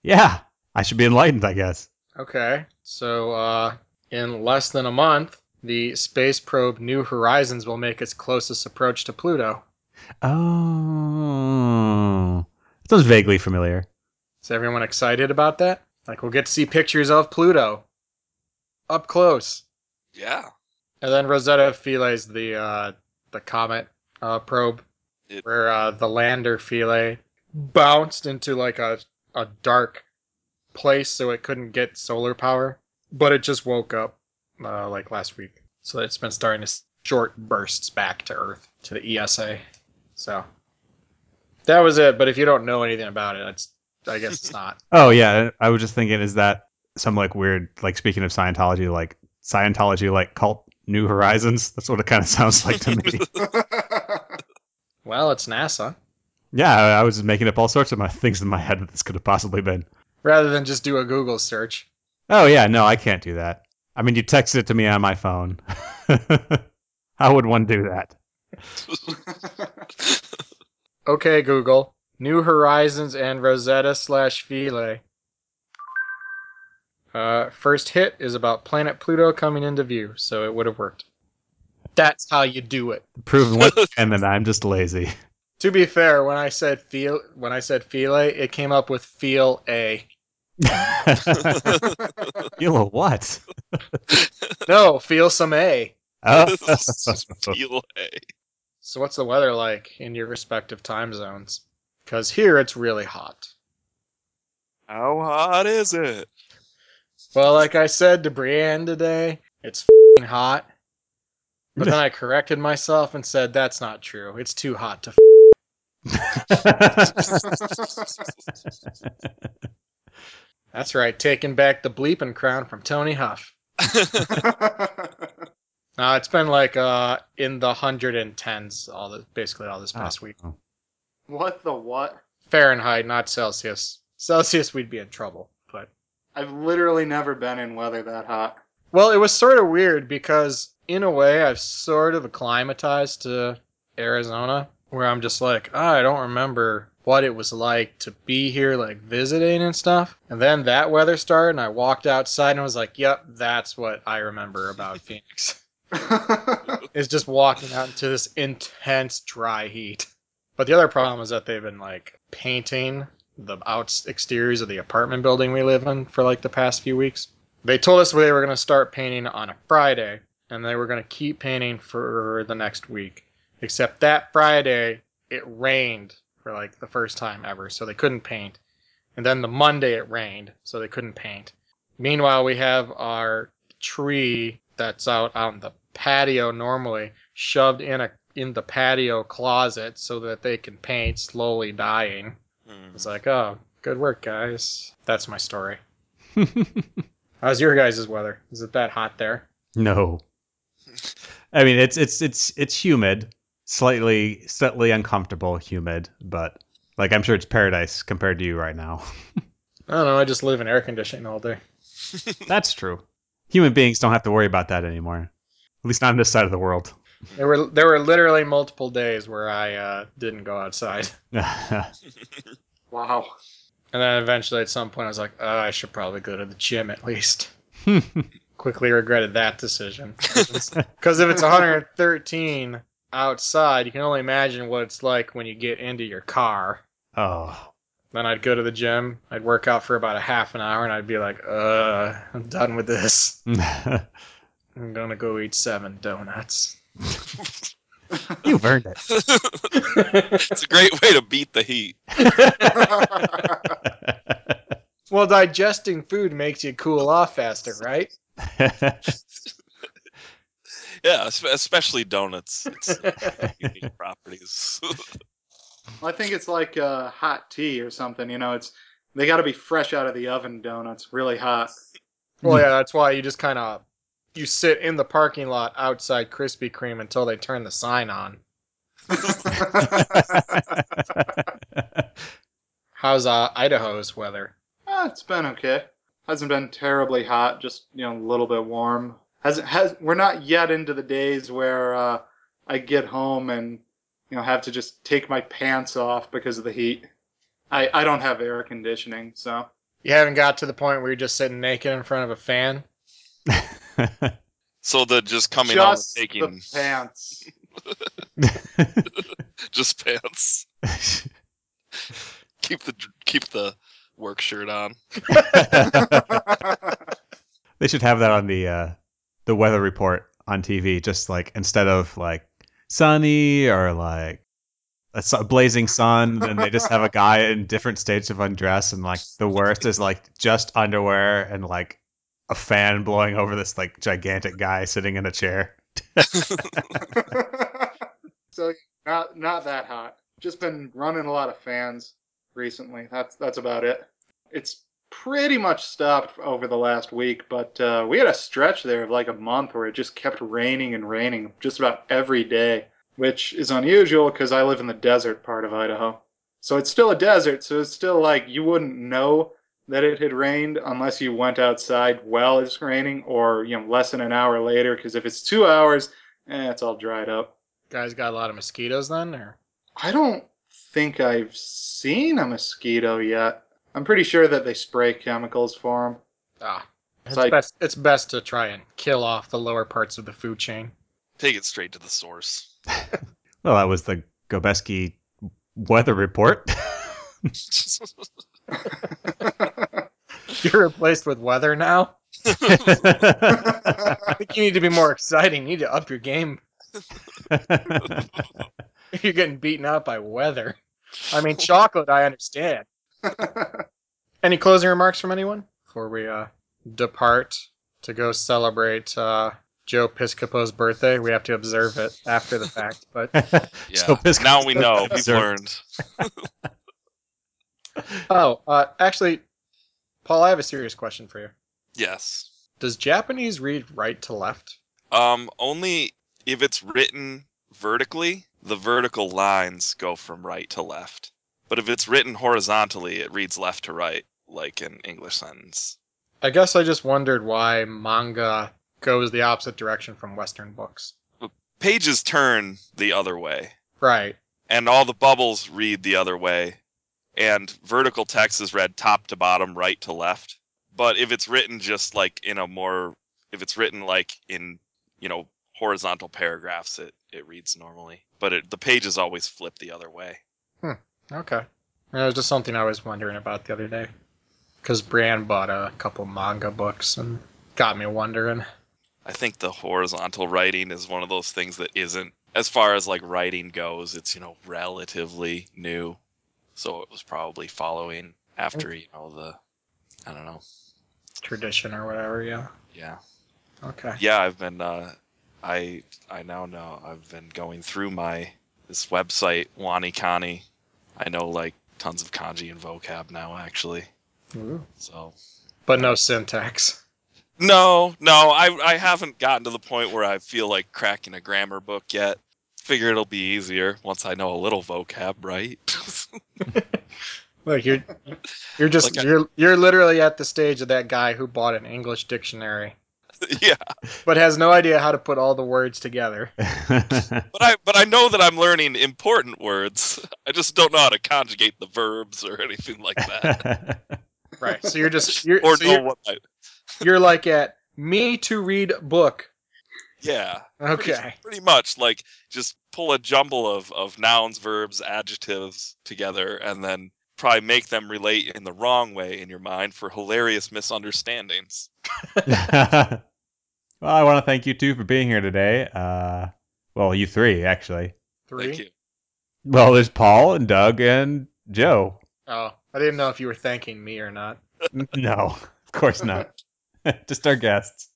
Yeah, I should be enlightened, I guess. Okay. So, uh, in less than a month, the space probe New Horizons will make its closest approach to Pluto. Oh, that sounds vaguely familiar. Is everyone excited about that? Like, we'll get to see pictures of Pluto up close. yeah, And then Rosetta Philae's the uh, the comet uh, probe, It- where uh, the lander Philae bounced into like a a dark place, so it couldn't get solar power, but it just woke up uh, like last week. So it's been starting to short bursts back to Earth to the ESA. So that was it. But if you don't know anything about it, it's I guess it's not. [laughs] Oh yeah, I was just thinking, is that some like weird, like speaking of Scientology, like Scientology, like cult New Horizons? That's what it kind of sounds like to me. [laughs] Well, it's NASA. yeah, I I was making up all sorts of my things in my head that this could have possibly been. Rather than just do a Google search. Oh yeah, no, I can't do that. I mean, you texted it to me on my phone. [laughs] How would one do that? [laughs] Okay, Google. New Horizons and Rosetta slash Philae. Uh, first hit is about planet Pluto coming into view, so it would have worked. That's how you do it. Proven [laughs] once again that I'm just lazy. To be fair, when I said feel when I said Philae, it came up with feel a. [laughs] Feel a what? No, feel some a. Oh. [laughs] Feel a. So what's the weather like in your respective time zones? Because here it's really hot. How hot is it? Well, like I said to Brienne today, it's fing hot. But then I corrected myself and said that's not true. It's too hot to. [laughs] F-. That's right, taking back the bleeping crown from Tony Huff. [laughs] Uh, it's been like uh in the hundred and tens all the basically all this past week. what the what? Fahrenheit, not Celsius. Celsius, we'd be in trouble. But I've literally never been in weather that hot. well, it was sort of weird because in a way I've sort of acclimatized to Arizona, where I'm just like, oh, I don't remember what it was like to be here, like visiting and stuff. And then that weather started, and I walked outside and was like, yep, that's what I remember about [laughs] Phoenix. is just walking out into this intense dry heat. But the other problem is that they've been like painting the out exteriors of the apartment building we live in for like the past few weeks. They told us they were going to start painting on a Friday and they were going to keep painting for the next week. Except that Friday it rained for like the first time ever, so they couldn't paint. And then the Monday it rained, so they couldn't paint. Meanwhile, we have our tree that's out on the patio normally shoved in a in the patio closet so that they can paint slowly dying. Hmm. It's like, oh, good work, guys. That's my story. [laughs] How's your guys' weather? Is it that hot there? no. [laughs] I mean, it's it's it's it's humid, slightly slightly uncomfortable humid, but like I'm sure it's paradise compared to you right now. [laughs] I don't know. I just live in air conditioning all day. [laughs] That's true. Human beings don't have to worry about that anymore. At least not on this side of the world. There were there were literally multiple days where I uh, didn't go outside, [laughs] wow. and then eventually at some point I was like, oh, I should probably go to the gym at least. Quickly regretted that decision because if it's 113 outside, you can only imagine what it's like when you get into your car. oh. Then I'd go to the gym. I'd work out for about a half an hour, and I'd be like, "Uh, I'm done with this. [laughs] I'm gonna go eat seven donuts." You've earned it. [laughs] it's a great way to beat the heat. [laughs] well, digesting food makes you cool off faster, right? Yeah, especially donuts. It's [laughs] unique properties. [laughs] I think it's like uh, hot tea or something. You know, it's they got to be fresh out of the oven donuts, really hot. well, yeah, that's why you just kind of you sit in the parking lot outside Krispy Kreme until they turn the sign on. [laughs] How's uh, Idaho's weather? Ah, it's been okay. Hasn't been terribly hot, just you know a little bit warm. Hasn't has we're not yet into the days where uh, I get home and you know have to just take my pants off because of the heat. I I don't have air conditioning, so You haven't got to the point where you're just sitting naked in front of a fan. [laughs] so the just coming out and taking the pants. [laughs] just pants. [laughs] Keep the keep the work shirt on. they should have that on the uh, the weather report on TV. Just like instead of like sunny or like a blazing sun, then they just have a guy in different states of undress, and like the worst is like just underwear and like a fan blowing over this like gigantic guy sitting in a chair. [laughs] so not not that hot. Just been running a lot of fans. recently. That's that's about it. It's pretty much stopped over the last week, but uh, we had a stretch there of like a month where it just kept raining and raining just about every day, which is unusual because I live in the desert part of Idaho. So it's still a desert, so it's still like you wouldn't know that it had rained unless you went outside while it's raining or you know less than an hour later because if it's two hours eh, it's all dried up. Guys got a lot of mosquitoes then, or? I don't think i've seen a mosquito yet i'm pretty sure that they spray chemicals for them ah, it's So I- best. It's best to try and kill off the lower parts of the food chain. Take it straight to the source. [laughs] Well, that was the Gobeski weather report. [laughs] [laughs] You're replaced with weather now. I think you need to be more exciting. You need to up your game. You're getting beaten out by weather. I mean, chocolate. I understand. [laughs] Any closing remarks from anyone before we uh, depart to go celebrate uh, Joe Piscopo's birthday? We have to observe it after the fact, but [laughs] Yeah. [laughs] So now we know. We've learned. oh, uh, actually, Paul, I have a serious question for you. Yes. Does Japanese read right to left? Um, only if it's written vertically, the vertical lines go from right to left. But if it's written horizontally, it reads left to right, like an English sentence. I guess I just wondered why manga goes the opposite direction from Western books. But Pages turn the other way, Right. and all the bubbles read the other way, and vertical text is read top to bottom, right to left. But if it's written just like in a more, if it's written like in, you know, horizontal paragraphs, it, it reads normally. But it, the pages always flip the other way. Okay. It was just something I was wondering about the other day. Because Brian bought a couple manga books and got me wondering. I think the horizontal writing is one of those things that isn't, as far as like writing goes, it's, you know, relatively new. So it was probably following after, you know, the, I don't know. Tradition or whatever, yeah. Yeah. Okay. Yeah, I've been, uh, I, I now know I've been going through my, this website, WaniKani. I know like tons of kanji and vocab now, actually. Ooh. So, But no syntax. No, no, I I haven't gotten to the point where I feel like cracking a grammar book yet. Figure it'll be easier once I know a little vocab, right? [laughs] Look, you're you're just Like I- you're you're literally at the stage of that guy who bought an English dictionary [laughs] yeah, but has no idea how to put all the words together. [laughs] but I but I know that I'm learning important words. I just don't know how to conjugate the verbs or anything like that, [laughs] Right. So you're just you're or so know you're, what I. you're like at me to read book. Yeah, pretty, Okay. pretty much like just pull a jumble of of nouns, verbs, adjectives together, and then probably make them relate in the wrong way in your mind for hilarious misunderstandings. [laughs] well, I want to thank you two for being here today. Uh, well, you three actually. Three. Thank you. Well, there's Paul and Doug and Joe. Oh, I didn't know if you were thanking me or not. [laughs] No, of course not. [laughs] Just our guests.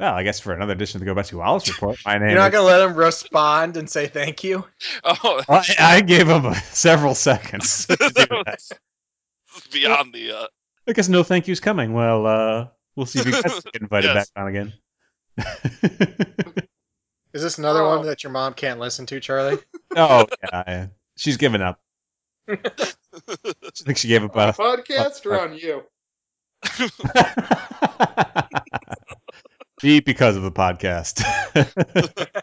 Well, I guess for another edition of the Gobeski Wallace Report, my name You're not is. gonna let him respond and say thank you. Oh, [laughs] I, I gave him several seconds. [laughs] to do [laughs] that. beyond the uh, I guess no thank yous coming. Well, uh, we'll see if you guys get invited Yes. back on again. Is this another Oh. one that your mom can't listen to, Charlie? oh yeah, yeah. she's given up. I think she gave up. Uh, podcast or on you Eat because of the podcast. [laughs]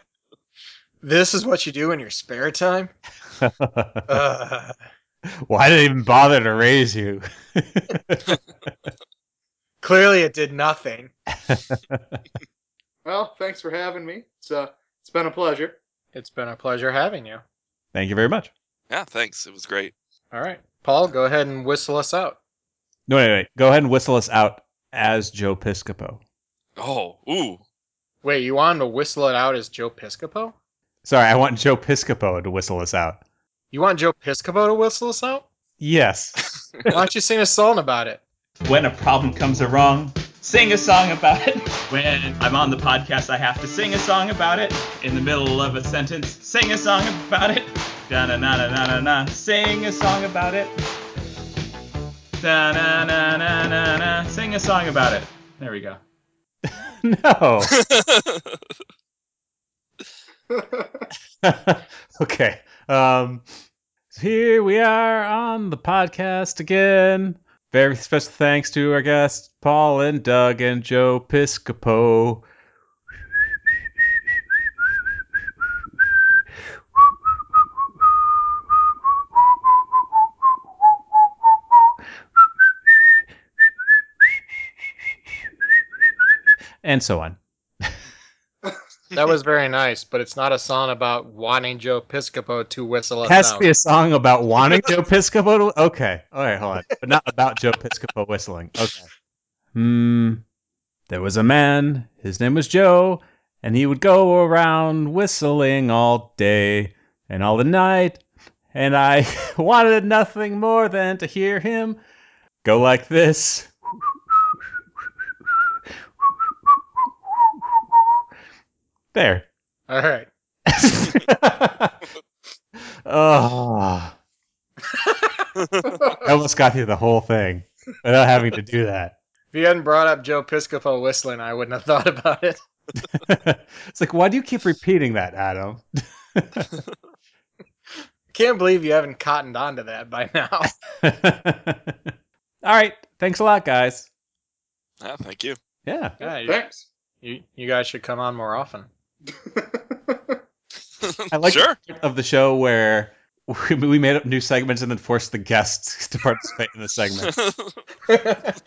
This is what you do in your spare time? [laughs] Uh, Why did I even bother to raise you? [laughs] clearly, it did nothing. well thanks for having me it's uh it's been a pleasure It's been a pleasure having you. Thank you very much. yeah, thanks. It was great. All right, Paul, go ahead and whistle us out. No, wait, wait. Go ahead and whistle us out as Joe Piscopo. Oh, ooh, Wait, you want him to whistle it out as Joe Piscopo? Sorry, I want Joe Piscopo to whistle us out. You want Joe Piscopo to whistle us out? Yes. [laughs] Why don't you sing a song about it? When a problem comes along, sing a song about it. When I'm on the podcast, I have to sing a song about it. In the middle of a sentence, sing a song about it. Da na na na na na na. Sing a song about it. Da na na na na na. Sing a song about it. There we go. [laughs] no. [laughs] okay. Um, so here we are on the podcast again. Very special thanks to our guests, Paul and Doug and Joe Piscopo. And so on. That was very nice, but it's not a song about wanting Joe Piscopo to whistle us Has to be a song about wanting Joe Piscopo to. Okay. All right, hold on. But not about Joe Piscopo whistling. Okay. Hmm. There was a man, his name was Joe, and he would go around whistling all day and all the night. And I [laughs] wanted nothing more than to hear him go like this. There. All right. oh. [laughs] I almost got through the whole thing without having to do that. If you hadn't brought up Joe Piscopo whistling, I wouldn't have thought about it. [laughs] it's like, why do you keep repeating that, Adam? [laughs] Can't believe you haven't cottoned onto that by now. All right. Thanks a lot, guys. yeah, thank you. Yeah. Yeah, you, Thanks. you, you guys should come on more often. I like sure. of the show where we we made up new segments and then forced the guests [laughs] to participate in the segment. It's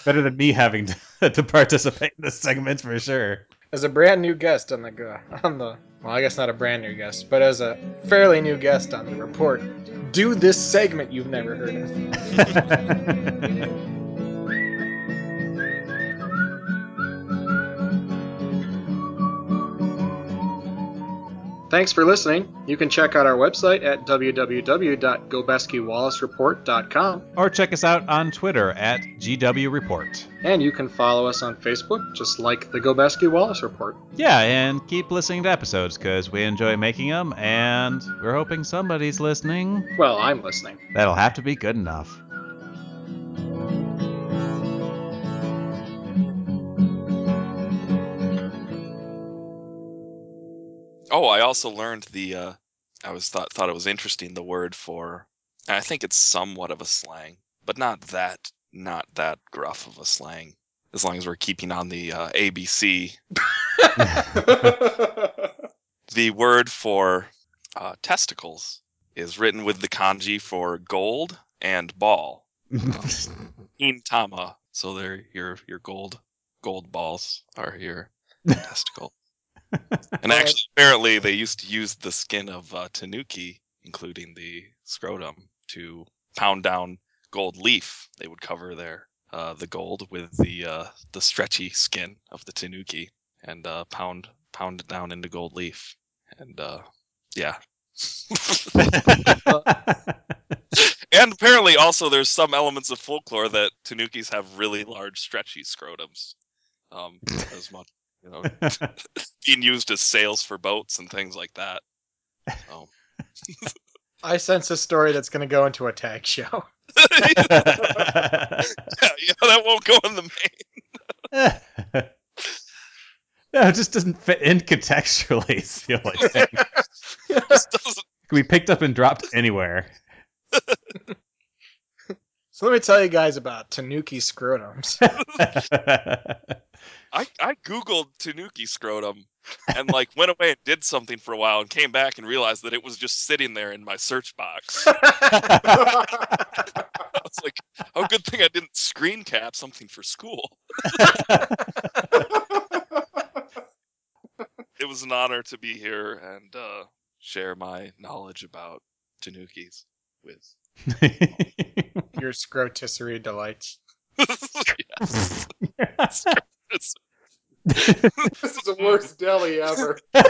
[laughs] better than me having to, [laughs] to participate in the segments for sure. as a brand new guest on the on the well, I guess not a brand new guest, but as a fairly new guest on the report, do this segment you've never heard of. Thanks for listening. You can check out our website at www.gobeskiwallacereport.com, or check us out on Twitter at GW Report. and you can follow us on Facebook, just like the Gobeski Wallace Report. Yeah, and keep listening to episodes because we enjoy making them, and we're hoping somebody's listening. Well, I'm listening. That'll have to be good enough. Oh, I also learned the. Uh, I was thought thought it was interesting the word for. I think it's somewhat of a slang, but not that not that gruff of a slang. As long as we're keeping on the uh, ABC, [laughs] [laughs] the word for uh, testicles is written with the kanji for gold and ball. [laughs] Kintama. So they're your your gold gold balls are your testicle. And actually, apparently, they used to use the skin of uh, tanuki, including the scrotum, to pound down gold leaf. They would cover their uh, the gold with the uh, the stretchy skin of the tanuki and uh, pound pound it down into gold leaf. And uh, yeah. [laughs] and apparently, also, there's some elements of folklore that tanukis have really large, stretchy scrotums. Um, as much, you know, [laughs] being used as sails for boats and things like that. So. I sense a story that's going to go into a tag show. [laughs] [laughs] yeah, yeah, that won't go in the main. no, it just doesn't fit in contextually. Is the only thing. Just doesn't. Can be picked up and dropped anywhere. So let me tell you guys about Tanuki scrotums. I, I googled Tanuki scrotum and like went away and did something for a while and came back and realized that it was just sitting there in my search box. [laughs] [laughs] I was like, oh, good thing I didn't screen cap something for school. [laughs] It was an honor to be here and uh, share my knowledge about Tanukis with. Your scrotisserie delights. yes. [laughs] this is the worst deli ever. [laughs]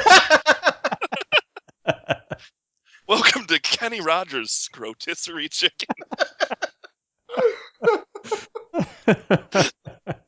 Welcome to Kenny Rogers' Scrotisserie Chicken. [laughs]